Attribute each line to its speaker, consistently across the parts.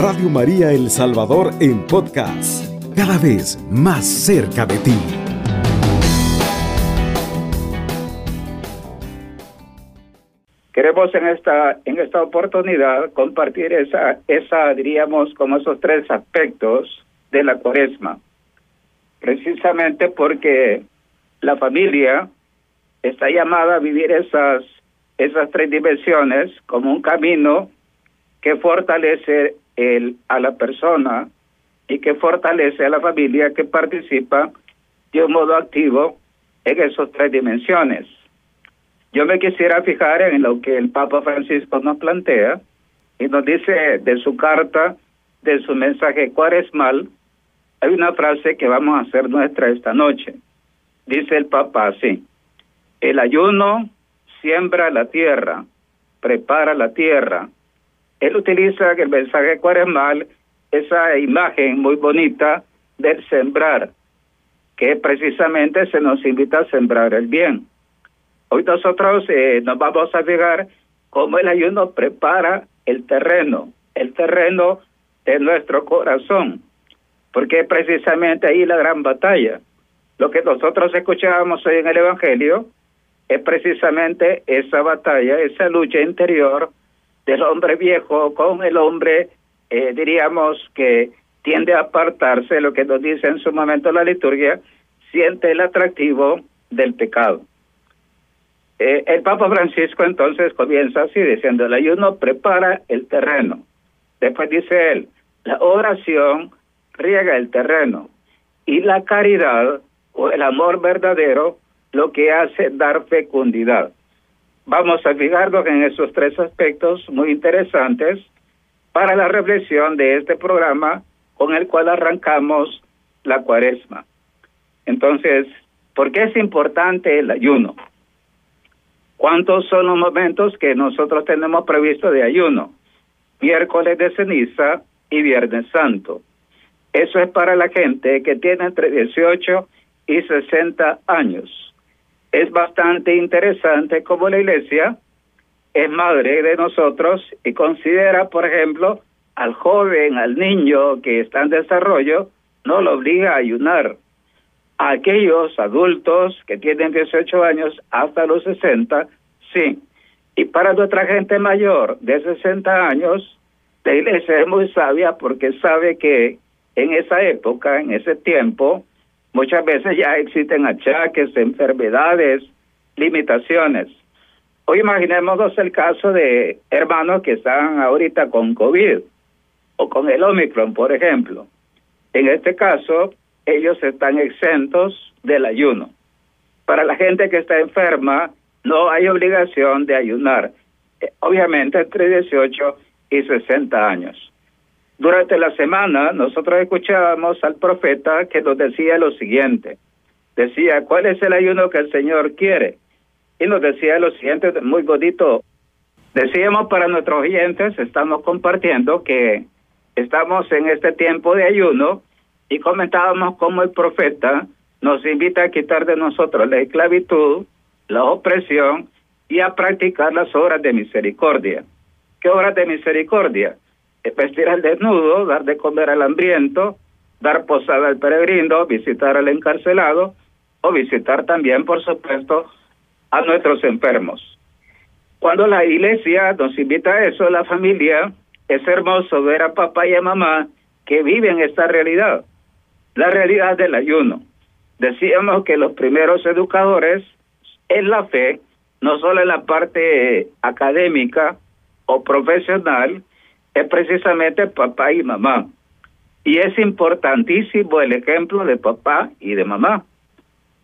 Speaker 1: Radio María El Salvador en podcast, cada vez más cerca de ti.
Speaker 2: Queremos en esta, en esta oportunidad compartir esa, esa, diríamos, como esos tres aspectos de la cuaresma. Precisamente porque la familia está llamada a vivir esas, esas tres dimensiones como un camino que fortalece el, a la persona y que fortalece a la familia que participa de un modo activo en esas tres dimensiones. Yo me quisiera fijar en lo que el Papa Francisco nos plantea y nos dice de su carta, de su mensaje cuaresmal, hay una frase que vamos a hacer nuestra esta noche. Dice el Papa así, el ayuno siembra la tierra, prepara la tierra. Él utiliza el mensaje cuaresmal esa imagen muy bonita del sembrar, que precisamente se nos invita a sembrar el bien. Hoy nosotros eh, nos vamos a fijar cómo el ayuno prepara el terreno, el terreno de nuestro corazón, porque precisamente ahí la gran batalla. Lo que nosotros escuchábamos hoy en el Evangelio es precisamente esa batalla, esa lucha interior del hombre viejo con el hombre, eh, diríamos, que tiende a apartarse, lo que nos dice en su momento la liturgia, siente el atractivo del pecado. Eh, el Papa Francisco entonces comienza así diciendo, el ayuno prepara el terreno. Después dice él, la oración riega el terreno y la caridad o el amor verdadero lo que hace dar fecundidad. Vamos a fijarnos en esos tres aspectos muy interesantes para la reflexión de este programa con el cual arrancamos la cuaresma. Entonces, ¿por qué es importante el ayuno? ¿Cuántos son los momentos que nosotros tenemos previsto de ayuno? Miércoles de ceniza y Viernes Santo. Eso es para la gente que tiene entre 18 y 60 años. Es bastante interesante cómo la Iglesia es madre de nosotros y considera, por ejemplo, al joven, al niño que está en desarrollo, no lo obliga a ayunar a aquellos adultos que tienen 18 años hasta los 60, sí. Y para nuestra gente mayor de 60 años, la iglesia es muy sabia porque sabe que en esa época, en ese tiempo, muchas veces ya existen achaques, enfermedades, limitaciones. Hoy imaginemos el caso de hermanos que están ahorita con COVID o con el Omicron, por ejemplo. En este caso, ellos están exentos del ayuno. Para la gente que está enferma, no hay obligación de ayunar, eh, obviamente entre 18 y 60 años. Durante la semana nosotros escuchábamos al profeta que nos decía lo siguiente. Decía, ¿cuál es el ayuno que el Señor quiere? Y nos decía lo siguiente, muy bonito. Decíamos para nuestros oyentes, estamos compartiendo que estamos en este tiempo de ayuno y comentábamos cómo el profeta nos invita a quitar de nosotros la esclavitud, la opresión y a practicar las obras de misericordia. ¿Qué obras de misericordia? Vestir al desnudo, dar de comer al hambriento, dar posada al peregrino, visitar al encarcelado o visitar también, por supuesto, a nuestros enfermos. Cuando la iglesia nos invita a eso, la familia, es hermoso ver a papá y a mamá que viven esta realidad la realidad del ayuno. Decíamos que los primeros educadores en la fe, no solo en la parte académica o profesional, es precisamente papá y mamá. Y es importantísimo el ejemplo de papá y de mamá,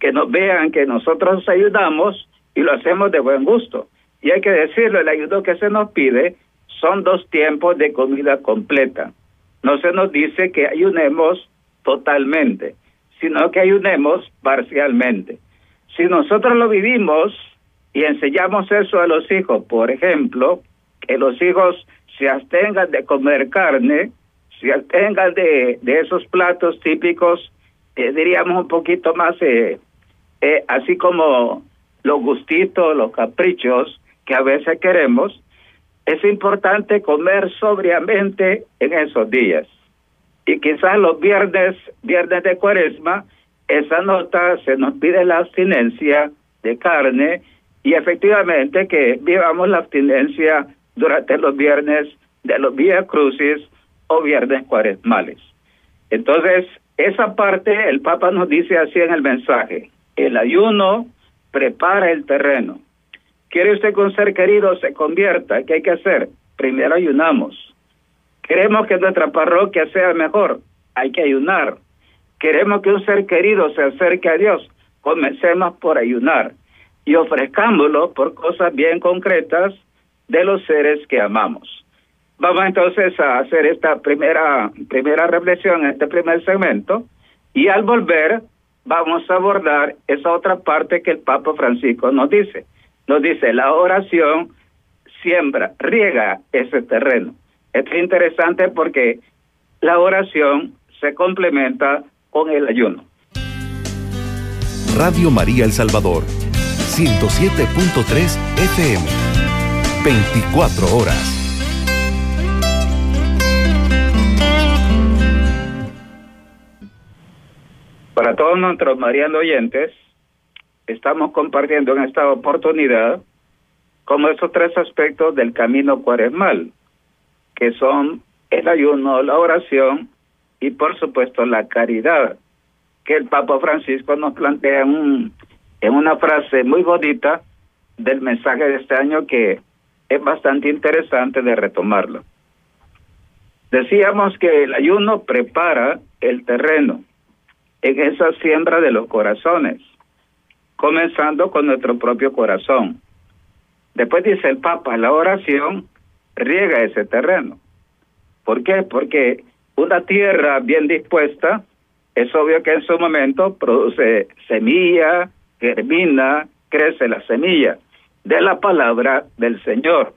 Speaker 2: que nos vean que nosotros ayudamos y lo hacemos de buen gusto. Y hay que decirlo, el ayuno que se nos pide son dos tiempos de comida completa. No se nos dice que ayunemos totalmente, sino que ayunemos parcialmente. Si nosotros lo vivimos y enseñamos eso a los hijos, por ejemplo, que los hijos se abstengan de comer carne, se abstengan de, de esos platos típicos, eh, diríamos un poquito más, eh, eh, así como los gustitos, los caprichos que a veces queremos, es importante comer sobriamente en esos días. Y quizás los viernes, viernes de cuaresma, esa nota se nos pide la abstinencia de carne y efectivamente que vivamos la abstinencia durante los viernes de los Vía Crucis o viernes cuaresmales. Entonces, esa parte el Papa nos dice así en el mensaje, el ayuno prepara el terreno. ¿Quiere usted que un ser querido se convierta? ¿Qué hay que hacer? Primero ayunamos. Queremos que nuestra parroquia sea mejor. Hay que ayunar. Queremos que un ser querido se acerque a Dios. Comencemos por ayunar y ofrezcámoslo por cosas bien concretas de los seres que amamos. Vamos entonces a hacer esta primera, primera reflexión, este primer segmento, y al volver vamos a abordar esa otra parte que el Papa Francisco nos dice. Nos dice, la oración siembra, riega ese terreno. es interesante porque la oración se complementa con el ayuno.
Speaker 1: Radio María El Salvador, 107.3 FM, 24 horas.
Speaker 2: Para todos nuestros marianos oyentes, estamos compartiendo en esta oportunidad como esos tres aspectos del camino cuaresmal, que son el ayuno, la oración y por supuesto la caridad, que el Papa Francisco nos plantea en una frase muy bonita del mensaje de este año que es bastante interesante de retomarlo. Decíamos que el ayuno prepara el terreno en esa siembra de los corazones comenzando con nuestro propio corazón. Después dice el Papa, la oración riega ese terreno. ¿Por qué? Porque una tierra bien dispuesta es obvio que en su momento produce semilla, germina, crece la semilla de la palabra del Señor,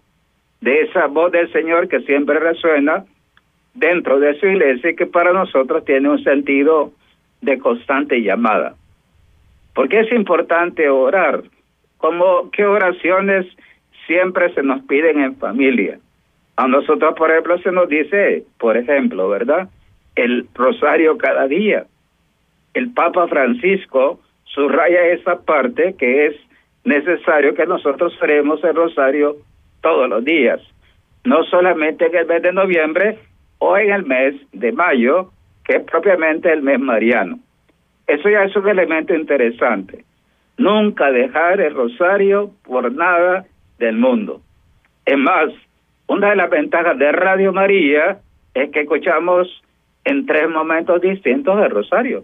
Speaker 2: de esa voz del Señor que siempre resuena dentro de su iglesia y que para nosotros tiene un sentido de constante llamada. ¿Por qué es importante orar? Como qué oraciones siempre se nos piden en familia. A nosotros, por ejemplo, se nos dice, por ejemplo, ¿verdad? El rosario cada día. El Papa Francisco subraya esa parte que es necesario que nosotros haremos el rosario todos los días, no solamente en el mes de noviembre o en el mes de mayo, que es propiamente el mes mariano. Eso ya es un elemento interesante. Nunca dejar el rosario por nada del mundo. Es más, una de las ventajas de Radio María es que escuchamos en tres momentos distintos el rosario.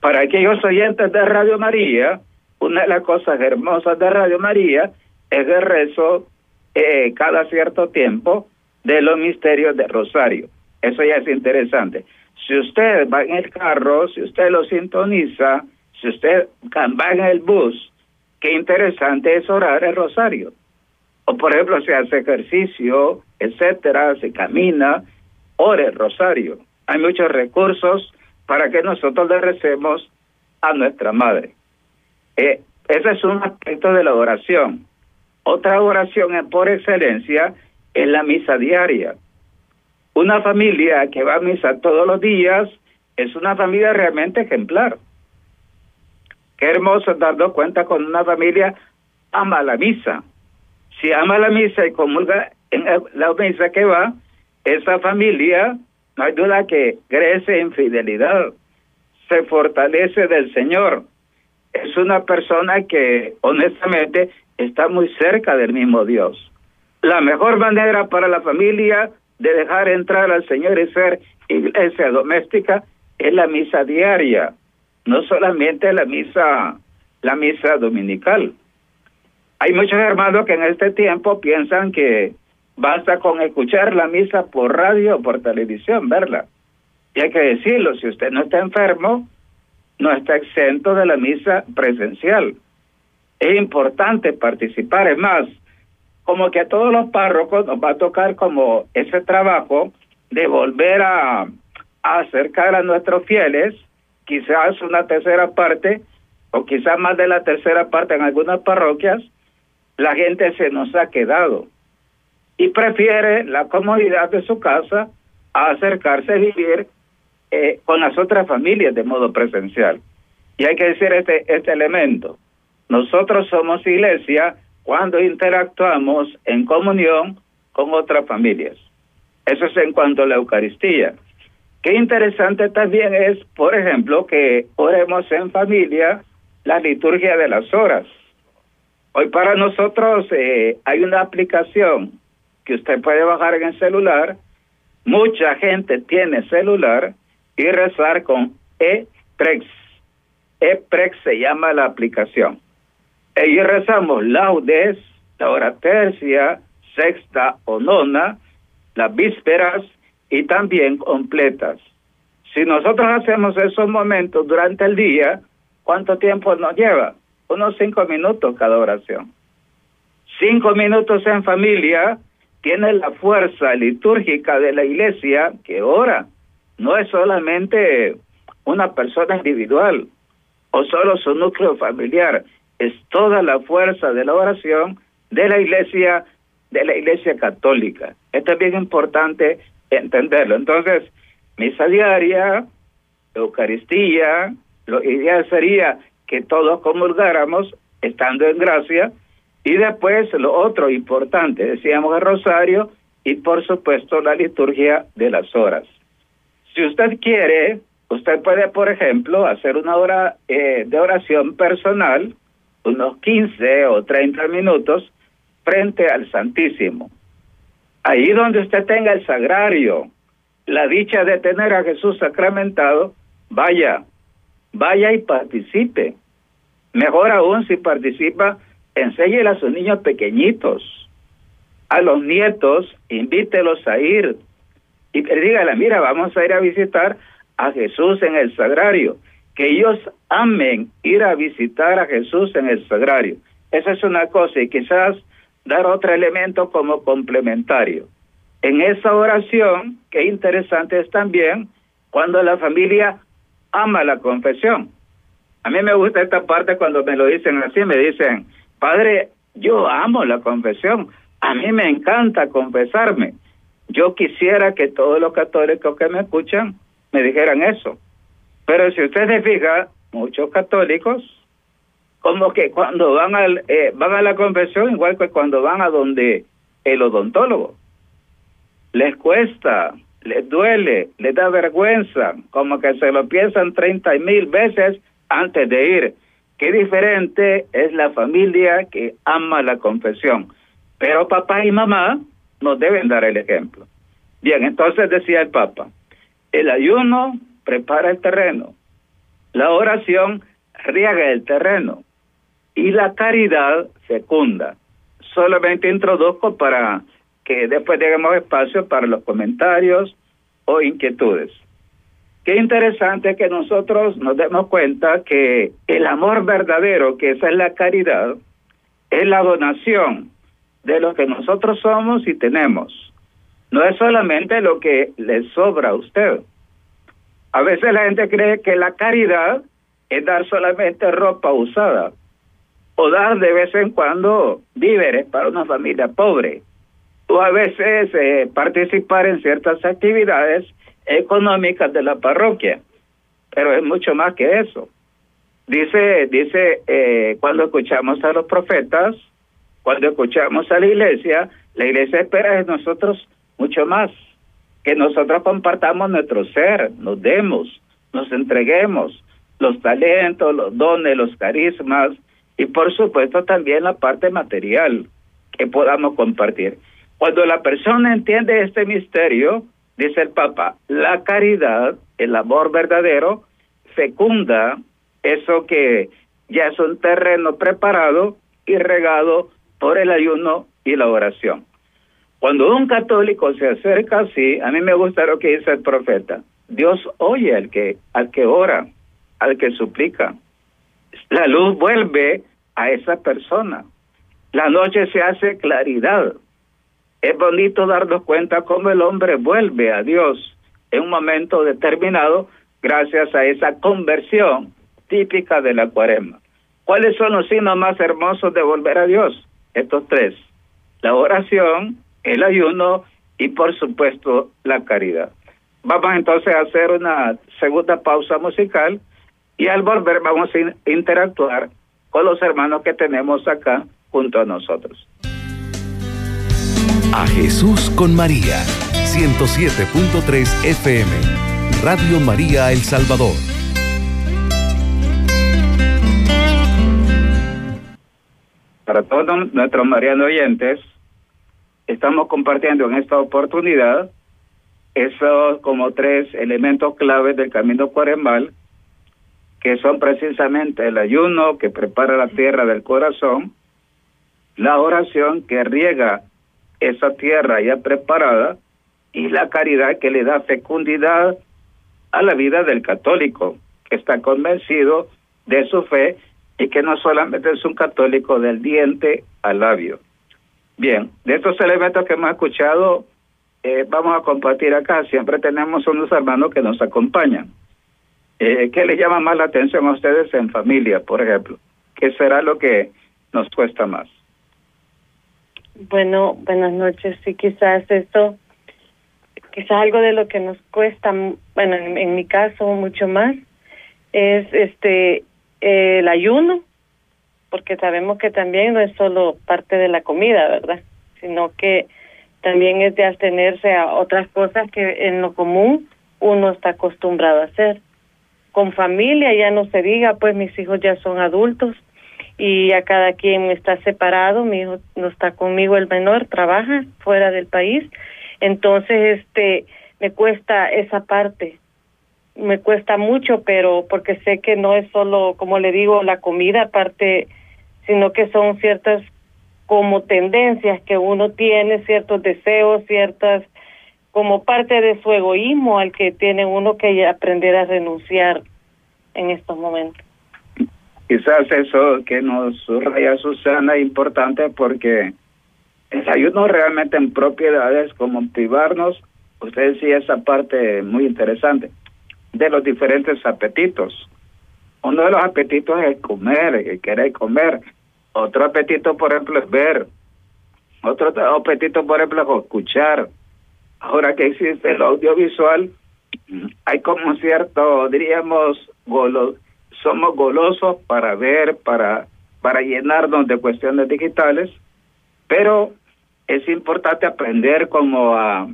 Speaker 2: Para aquellos oyentes de Radio María, una de las cosas hermosas de Radio María es el rezo eh, cada cierto tiempo de los misterios del rosario. Eso ya es interesante. Si usted va en el carro, si usted lo sintoniza, si usted va en el bus, qué interesante es orar el rosario. O por ejemplo, si hace ejercicio, etcétera, se camina, ore el rosario. Hay muchos recursos para que nosotros le recemos a nuestra madre. Eh, ese es un aspecto de la oración. Otra oración por excelencia es la misa diaria. Una familia que va a misa todos los días es una familia realmente ejemplar. Qué hermoso darnos cuenta con una familia ama la misa. Si ama la misa y comulga en la misa que va, esa familia no hay duda que crece en fidelidad, se fortalece del Señor. Es una persona que honestamente está muy cerca del mismo Dios. La mejor manera para la familia de dejar entrar al Señor y ser iglesia doméstica es la misa diaria, no solamente la misa, la misa dominical. Hay muchos hermanos que en este tiempo piensan que basta con escuchar la misa por radio o por televisión, verla. Y hay que decirlo, si usted no está enfermo, no está exento de la misa presencial. Es importante participar, es más, como que a todos los párrocos nos va a tocar como ese trabajo de volver a, acercar a nuestros fieles, quizás una tercera parte o quizás más de la tercera parte en algunas parroquias, la gente se nos ha quedado. y prefiere la comodidad de su casa a acercarse a vivir eh, con las otras familias de modo presencial. Y hay que decir este, este elemento. Nosotros somos iglesia cuando interactuamos en comunión con otras familias. Eso es en cuanto a la Eucaristía. Qué interesante también es, por ejemplo, que oremos en familia la liturgia de las horas. Hoy para nosotros eh, hay una aplicación que usted puede bajar en el celular. Mucha gente tiene celular y rezar con E-Prex. E-Prex se llama la aplicación. Y rezamos laudes, la hora tercia, sexta o nona, las vísperas y también completas. Si nosotros hacemos esos momentos durante el día, ¿cuánto tiempo nos lleva? Unos cinco minutos cada oración. Cinco minutos en familia tiene la fuerza litúrgica de la iglesia que ora. No es solamente una persona individual o solo su núcleo familiar, es toda la fuerza de la oración de la iglesia, de la iglesia católica. Esto es bien importante entenderlo. Entonces, misa diaria, Eucaristía, lo ideal sería que todos comulgáramos estando en gracia y después lo otro importante, decíamos el rosario y por supuesto la liturgia de las horas. Si usted quiere, usted puede, por ejemplo, hacer una hora eh, de oración personal unos 15 o 30 minutos frente al Santísimo. Ahí donde usted tenga el sagrario, la dicha de tener a Jesús sacramentado, vaya, vaya y participe. Mejor aún si participa, enséñele a sus niños pequeñitos, a los nietos, invítelos a ir y dígale, mira, vamos a ir a visitar a Jesús en el sagrario que ellos amen ir a visitar a Jesús en el sagrario. Esa es una cosa y quizás dar otro elemento como complementario. En esa oración, qué interesante es también cuando la familia ama la confesión. A mí me gusta esta parte cuando me lo dicen así, me dicen, Padre, yo amo la confesión, a mí me encanta confesarme. Yo quisiera que todos los católicos que me escuchan me dijeran eso. Pero si usted se fija, muchos católicos, como que cuando van, al, eh, van a la confesión, igual que cuando van a donde el odontólogo, les cuesta, les duele, les da vergüenza, como que se lo piensan treinta mil veces antes de ir. Qué diferente es la familia que ama la confesión. Pero papá y mamá nos deben dar el ejemplo. Bien, entonces decía el Papa, el ayuno prepara el terreno. La oración riega el terreno y la caridad fecunda. Solamente introduzco para que después tengamos espacio para los comentarios o inquietudes. Qué interesante que nosotros nos demos cuenta que el amor verdadero, que esa es la caridad, es la donación de lo que nosotros somos y tenemos. No es solamente lo que le sobra a usted, a veces la gente cree que la caridad es dar solamente ropa usada o dar de vez en cuando víveres para una familia pobre o a veces eh, participar en ciertas actividades económicas de la parroquia. Pero es mucho más que eso. Dice, dice, eh, cuando escuchamos a los profetas, cuando escuchamos a la iglesia, la iglesia espera de nosotros mucho más que nosotros compartamos nuestro ser, nos demos, nos entreguemos los talentos, los dones, los carismas y por supuesto también la parte material que podamos compartir. Cuando la persona entiende este misterio, dice el Papa, la caridad, el amor verdadero, fecunda eso que ya es un terreno preparado y regado por el ayuno y la oración. Cuando un católico se acerca así, a mí me gusta lo que dice el profeta. Dios oye al que, al que ora, al que suplica. La luz vuelve a esa persona. La noche se hace claridad. Es bonito darnos cuenta cómo el hombre vuelve a Dios en un momento determinado gracias a esa conversión típica de la cuaresma. ¿Cuáles son los signos más hermosos de volver a Dios? Estos tres. La oración, el ayuno y por supuesto la caridad. Vamos entonces a hacer una segunda pausa musical y al volver vamos a interactuar con los hermanos que tenemos acá junto a nosotros.
Speaker 1: A Jesús con María, 107.3 FM, Radio María El Salvador.
Speaker 2: Para todos nuestros marianos oyentes, estamos compartiendo en esta oportunidad esos como tres elementos claves del camino cuaresmal, que son precisamente el ayuno que prepara la tierra del corazón, la oración que riega esa tierra ya preparada y la caridad que le da fecundidad a la vida del católico, que está convencido de su fe y que no solamente es un católico del diente al labio. Bien, de estos elementos que hemos escuchado, eh, vamos a compartir acá. Siempre tenemos unos hermanos que nos acompañan. Eh, ¿Qué les llama más la atención a ustedes en familia, por ejemplo? ¿Qué será lo que nos cuesta más?
Speaker 3: Bueno, buenas noches. Sí, quizás esto, quizás algo de lo que nos cuesta, bueno, en, mi caso mucho más, es este el ayuno, porque sabemos que también no es solo parte de la comida, ¿verdad? Sino que también es de abstenerse a otras cosas que en lo común uno está acostumbrado a hacer. Con familia ya no se diga, pues mis hijos ya son adultos y a cada quien está separado, mi hijo no está conmigo, el menor trabaja fuera del país, entonces este me cuesta esa parte, me cuesta mucho, pero porque sé que no es solo, como le digo, la comida aparte, sino que son ciertas como tendencias que uno tiene, ciertos deseos, ciertas como parte de su egoísmo al que tiene uno que aprender a renunciar en estos momentos.
Speaker 2: Quizás eso que nos subraya Susana es importante porque el ayuno realmente en propiedades como privarnos, usted decía esa parte muy interesante, de los diferentes apetitos. Uno de los apetitos es comer, el querer comer. Otro apetito, por ejemplo, es ver. Otro apetito, por ejemplo, es escuchar. Ahora que existe el audiovisual, hay como cierto, diríamos, somos golosos para ver, para, para llenarnos de cuestiones digitales, pero es importante aprender como a,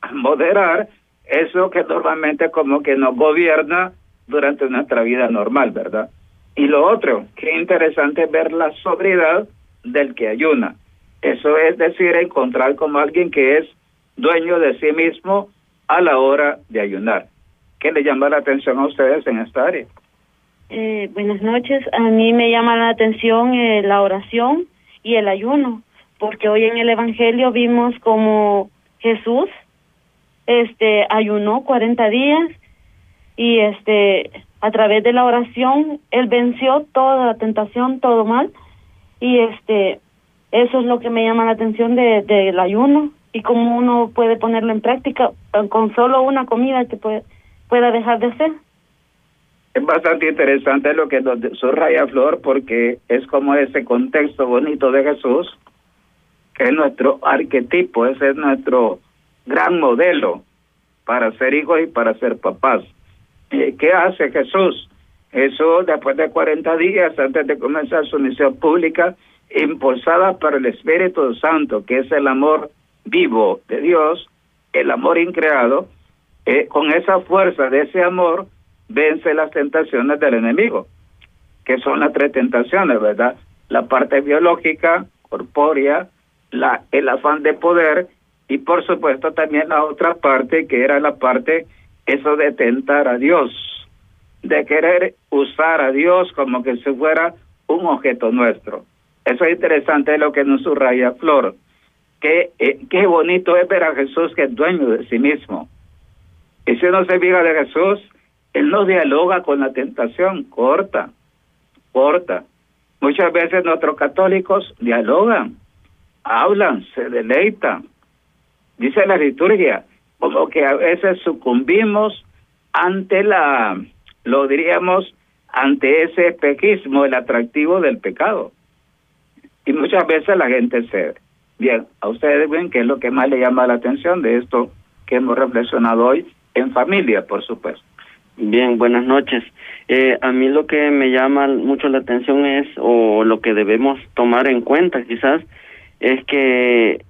Speaker 2: a moderar eso que normalmente como que nos gobierna durante nuestra vida normal, ¿verdad? Y lo otro, qué interesante ver la sobriedad del que ayuna. Eso es decir, encontrar como alguien que es dueño de sí mismo a la hora de ayunar. ¿Qué le llama la atención a ustedes en esta área?
Speaker 4: Eh, buenas noches. A mí me llama la atención eh, la oración y el ayuno, porque hoy en el Evangelio vimos como Jesús este ayunó 40 días y este a través de la oración él venció toda la tentación, todo mal y este eso es lo que me llama la atención de del ayuno y cómo uno puede ponerlo en práctica con solo una comida que puede, pueda dejar de hacer.
Speaker 2: Es bastante interesante lo que nos subraya Flor porque es como ese contexto bonito de Jesús, que es nuestro arquetipo, ese es nuestro gran modelo para ser hijos y para ser papás. Eh, ¿Qué hace Jesús? Jesús, después de 40 días, antes de comenzar su misión pública, impulsada por el Espíritu Santo, que es el amor vivo de Dios, el amor increado, eh, con esa fuerza de ese amor, vence las tentaciones del enemigo, que son las tres tentaciones, ¿verdad? La parte biológica, corpórea, la, el afán de poder y por supuesto también la otra parte que era la parte eso de tentar a Dios, de querer usar a Dios como que si fuera un objeto nuestro. Eso es interesante lo que nos subraya Flor. que eh, qué bonito es ver a Jesús que es dueño de sí mismo. Y si uno se fija de Jesús, él no dialoga con la tentación, corta, corta. Muchas veces nuestros católicos dialogan, hablan, se deleitan. Dice la liturgia, como que a veces sucumbimos ante la, lo diríamos, ante ese espejismo, el atractivo del pecado. Y muchas veces la gente se, Bien, a ustedes ven qué es lo que más le llama la atención de esto que hemos reflexionado hoy en familia, por supuesto.
Speaker 5: Bien, buenas noches. Eh, a mí lo que me llama mucho la atención es, o lo que debemos tomar en cuenta quizás, es que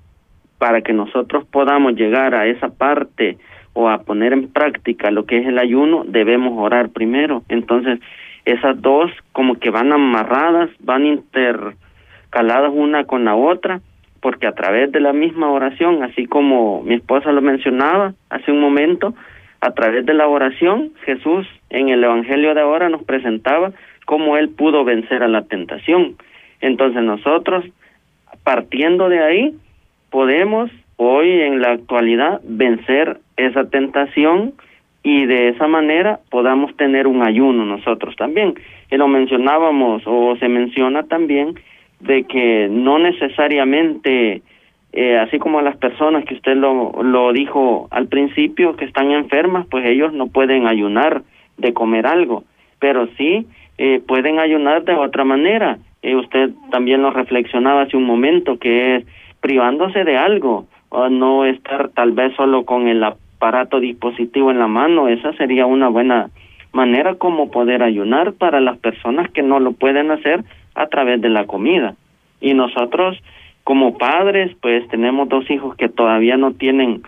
Speaker 5: para que nosotros podamos llegar a esa parte o a poner en práctica lo que es el ayuno, debemos orar primero. Entonces, esas dos como que van amarradas, van intercaladas una con la otra, porque a través de la misma oración, así como mi esposa lo mencionaba hace un momento, a través de la oración, Jesús en el Evangelio de ahora nos presentaba cómo él pudo vencer a la tentación. Entonces nosotros, partiendo de ahí, podemos hoy en la actualidad vencer esa tentación y de esa manera podamos tener un ayuno nosotros también. Y lo mencionábamos o se menciona también de que no necesariamente, eh, así como las personas que usted lo, lo dijo al principio, que están enfermas, pues ellos no pueden ayunar de comer algo, pero sí eh, pueden ayunar de otra manera. Eh, usted también lo reflexionaba hace un momento, que es privándose de algo, o no estar tal vez solo con el aparato dispositivo en la mano, esa sería una buena manera como poder ayunar para las personas que no lo pueden hacer a través de la comida. Y nosotros como padres pues tenemos dos hijos que todavía no tienen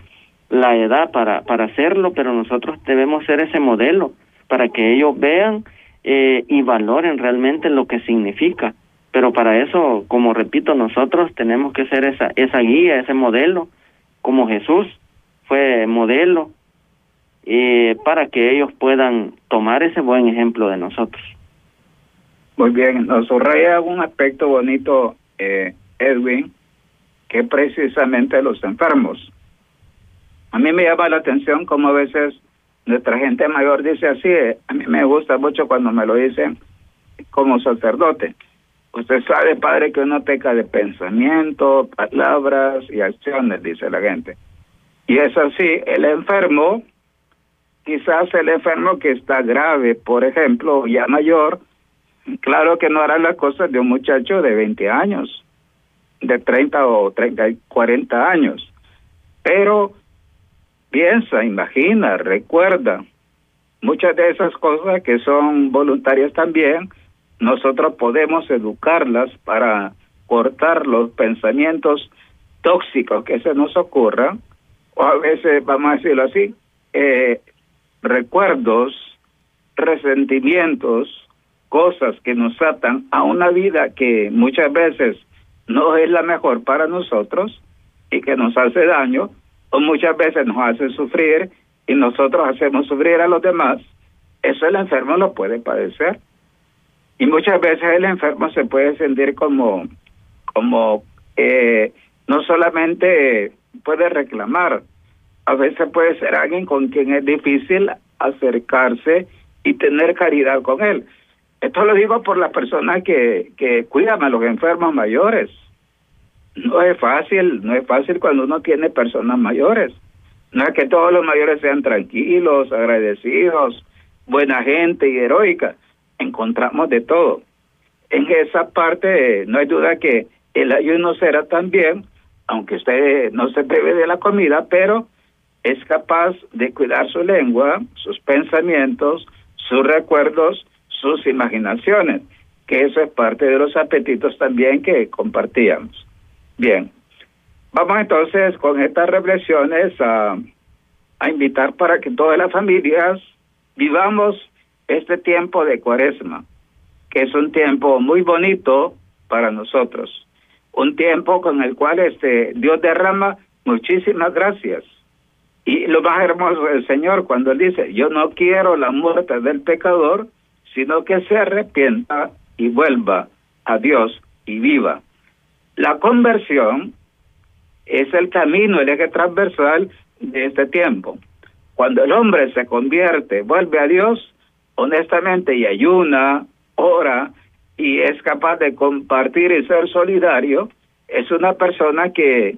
Speaker 5: la edad para, para hacerlo, pero nosotros debemos ser ese modelo para que ellos vean eh, y valoren realmente lo que significa. Pero para eso, como repito, nosotros tenemos que ser esa, esa guía, ese modelo, como Jesús fue modelo, para que ellos puedan tomar ese buen ejemplo de nosotros.
Speaker 2: Muy bien, nos subraya un aspecto bonito, eh, Edwin, que precisamente los enfermos. A mí me llama la atención como a veces nuestra gente mayor dice así, a mí me gusta mucho cuando me lo dicen como sacerdote. Usted sabe, padre, que uno peca de pensamiento, palabras y acciones, dice la gente. Y es así, el enfermo, quizás el enfermo que está grave, por ejemplo, ya mayor, claro que no hará las cosas de un muchacho de 20 años, de 30 o 30, 40 años. Pero piensa, imagina, recuerda. Muchas de esas cosas que son voluntarias también, nosotros podemos educarlas para cortar los pensamientos tóxicos que se nos ocurran, o a veces, vamos a decirlo así, eh, recuerdos, resentimientos, cosas que nos atan a una vida que muchas veces no es la mejor para nosotros y que nos hace daño, o muchas veces nos hace sufrir y nosotros hacemos sufrir a los demás, eso el enfermo lo puede padecer. Y muchas veces el enfermo se puede sentir como, como eh, no solamente puede reclamar, a veces puede ser alguien con quien es difícil acercarse y tener caridad con él. Esto lo digo por las personas que, que cuidan a los enfermos mayores. No es fácil, no es fácil cuando uno tiene personas mayores. No es que todos los mayores sean tranquilos, agradecidos, buena gente y heroica. Encontramos de todo. En esa parte no hay duda que el ayuno será también, aunque usted no se bebe de la comida, pero es capaz de cuidar su lengua, sus pensamientos, sus recuerdos, sus imaginaciones, que eso es parte de los apetitos también que compartíamos. Bien, vamos entonces con estas reflexiones a, a invitar para que todas las familias vivamos este tiempo de cuaresma, que es un tiempo muy bonito para nosotros, un tiempo con el cual este Dios derrama muchísimas gracias. Y lo más hermoso del Señor cuando dice, yo no quiero la muerte del pecador, sino que se arrepienta y vuelva a Dios y viva. La conversión es el camino, el eje transversal de este tiempo. Cuando el hombre se convierte, vuelve a Dios, honestamente, y ayuna, ora, y es capaz de compartir y ser solidario, es una persona que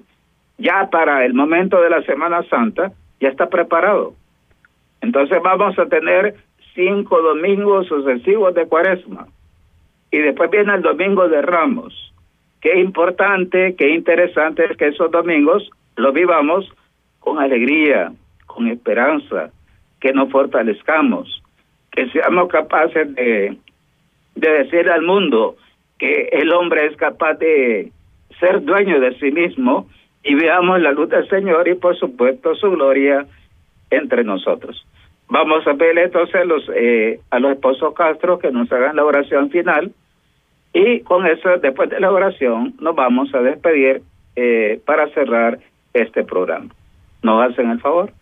Speaker 2: ya para el momento de la Semana Santa ya está preparado. Entonces vamos a tener cinco domingos sucesivos de cuaresma. Y después viene el domingo de Ramos qué importante, qué interesante es que esos domingos los vivamos con alegría, con esperanza, que nos fortalezcamos, que seamos capaces de, de decir al mundo que el hombre es capaz de ser dueño de sí mismo y veamos la luz del Señor y por supuesto su gloria entre nosotros. Vamos a pedirle entonces los, eh, a los esposos Castro que nos hagan la oración final y con eso, después de la oración, nos vamos a despedir eh, para cerrar este programa. ¿Nos hacen el favor?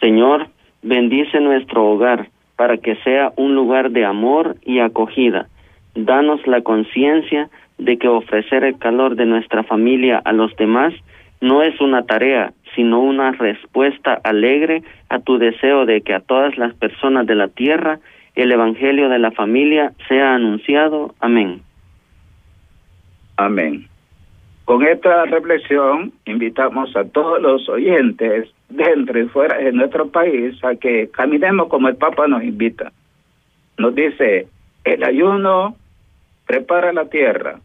Speaker 5: Señor, bendice nuestro hogar para que sea un lugar de amor y acogida. Danos la conciencia de que ofrecer el calor de nuestra familia a los demás no es una tarea, sino una respuesta alegre a tu deseo de que a todas las personas de la tierra el Evangelio de la familia sea anunciado. Amén.
Speaker 2: Amén. Con esta reflexión invitamos a todos los oyentes dentro y fuera de nuestro país a que caminemos como el Papa nos invita. Nos dice, el ayuno prepara la tierra,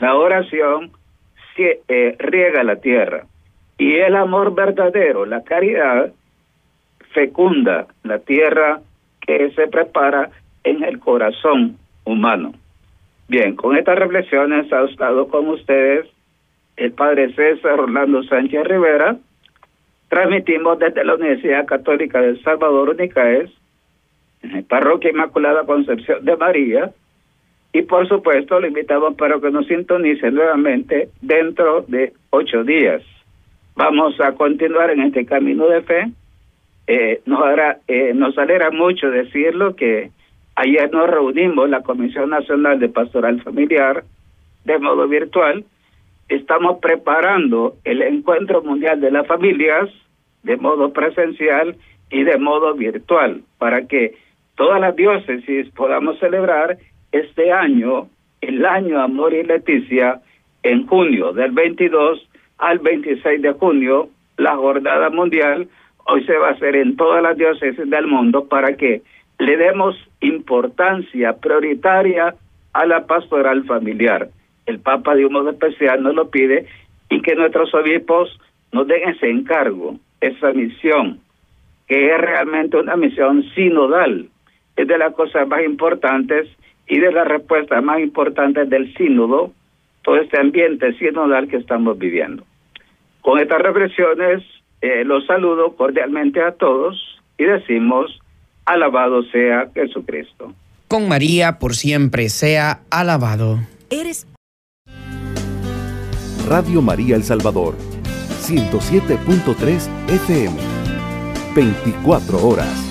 Speaker 2: la oración eh, riega la tierra y el amor verdadero, la caridad, fecunda la tierra que se prepara en el corazón humano. Bien, con estas reflexiones ha estado con ustedes el Padre César Orlando Sánchez Rivera. Transmitimos desde la Universidad Católica del Salvador Unicaes, Parroquia Inmaculada Concepción de María, y por supuesto lo invitamos para que nos sintonice nuevamente dentro de ocho días. Vamos a continuar en este camino de fe. Eh, nos, hará, eh, nos alegra mucho decirlo que ayer nos reunimos la Comisión Nacional de Pastoral Familiar de modo virtual. Estamos preparando el Encuentro Mundial de las Familias de modo presencial y de modo virtual para que todas las diócesis podamos celebrar este año, el año Amor y Leticia, en junio, del 22 al 26 de junio, la jornada mundial hoy se va a hacer en todas las diócesis del mundo para que le demos importancia prioritaria a la pastoral familiar. El Papa de un modo especial nos lo pide y que nuestros obispos nos den ese encargo, esa misión, que es realmente una misión sinodal. Es de las cosas más importantes y de las respuestas más importantes del sínodo, todo este ambiente sinodal que estamos viviendo. Con estas reflexiones, eh, los saludo cordialmente a todos y decimos, alabado sea Jesucristo.
Speaker 6: Con María por siempre sea alabado.
Speaker 1: Eres Radio María El Salvador, 107.3 FM, 24 horas.